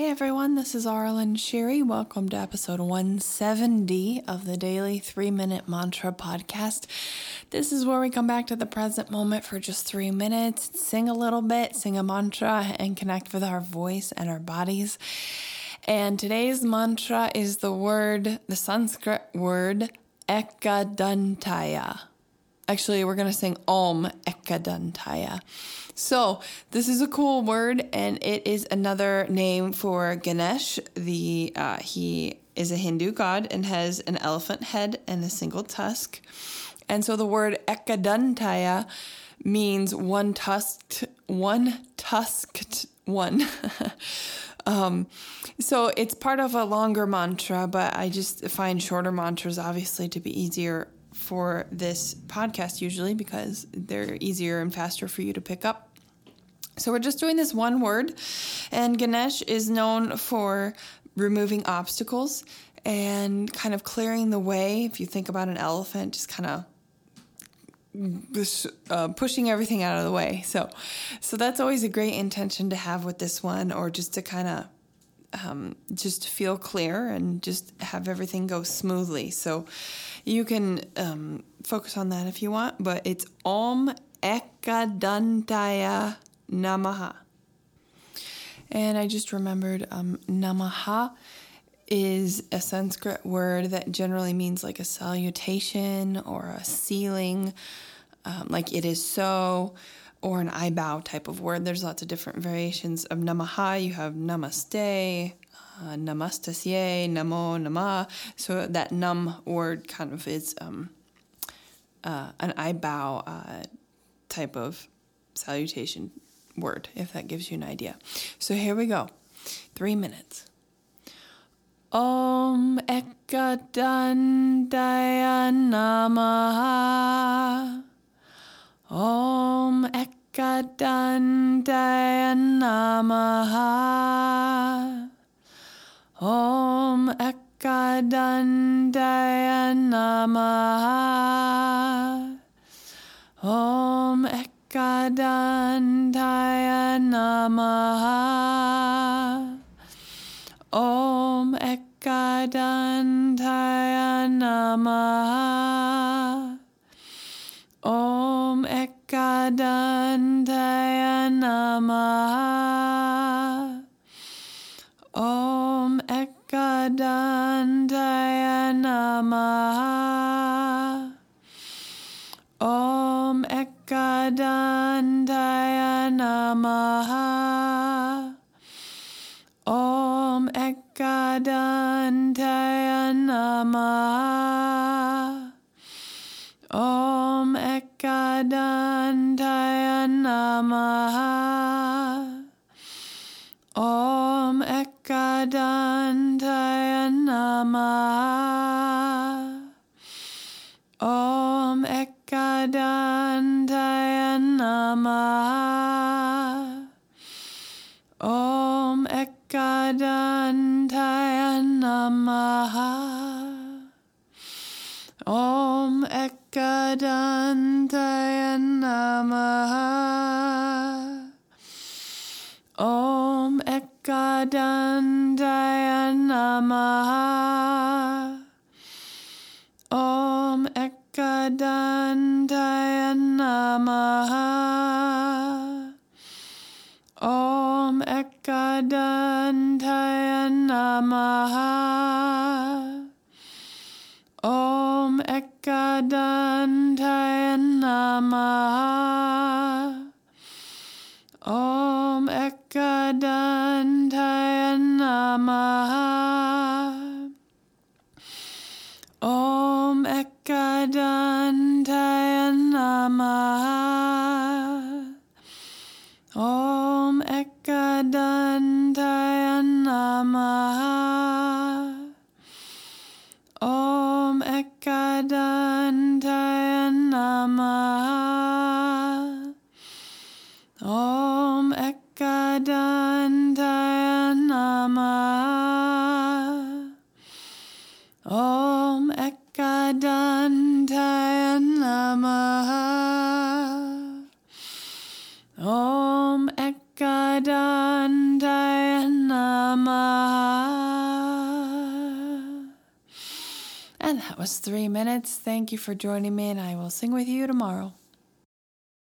Hey everyone, this is Aaralyn Shiri. Welcome to episode 170 of the Daily 3 Minute Mantra Podcast. This is where we come back to the present moment for just three minutes, sing a little bit, sing a mantra, and connect with our voice and our bodies. And today's mantra is the word, the Sanskrit word, Ekadantaya. Actually, we're going to sing Om Ekadantaya. So, this is a cool word, and it is another name for Ganesh. The uh, he is a Hindu god and has an elephant head and a single tusk. And so the word Ekadantaya means one tusked, one tusked one. um, so it's part of a longer mantra, but I just find shorter mantras obviously to be easier for this podcast usually because they're easier and faster for you to pick up. So we're just doing this one word, and Ganesh is known for removing obstacles and kind of clearing the way. If you think about an elephant, just kind of uh, pushing everything out of the way. So, so that's always a great intention to have with this one, or just to kind of um, just feel clear and just have everything go smoothly. So you can um, focus on that if you want, but it's Om Ekadantaya Namaha. And I just remembered um, Namaha is a Sanskrit word that generally means like a salutation or a sealing, um, like it is so or an I bow type of word. There's lots of different variations of namaha. You have namaste, uh, namastasye, namo, nama. So that num word kind of is um, uh, an I bow uh, type of salutation word, if that gives you an idea. So here we go. Three minutes. Om Ekadantaya Namaha. Om Ekadantaya Namaha. Om Ekadantaya Namaha. Om Ekadantaya Namaha. Om Ekadantaya Namaha. Om Ekadantaya Namaha. Om Ekadantaya Namaha. Om Ekadantaya Namaha. Om Ekadantaya Namaha. Om Ekadantaya Namaha. Om Ekadantaya Namaha. Om Ekadantaya Namaha. Om Ekadantaya Namaha. Om Ekadantaya Namaha. Om Ekadantaya Namaha. Om Ekadantaya Namaha. Om Ekadantaya Namaha. Om Ekadantaya Namaha. Om Ekadantaya Namaha. Ekadantaya Namaha. Om And that was three minutes. Thank you for joining me, and I will sing with you tomorrow.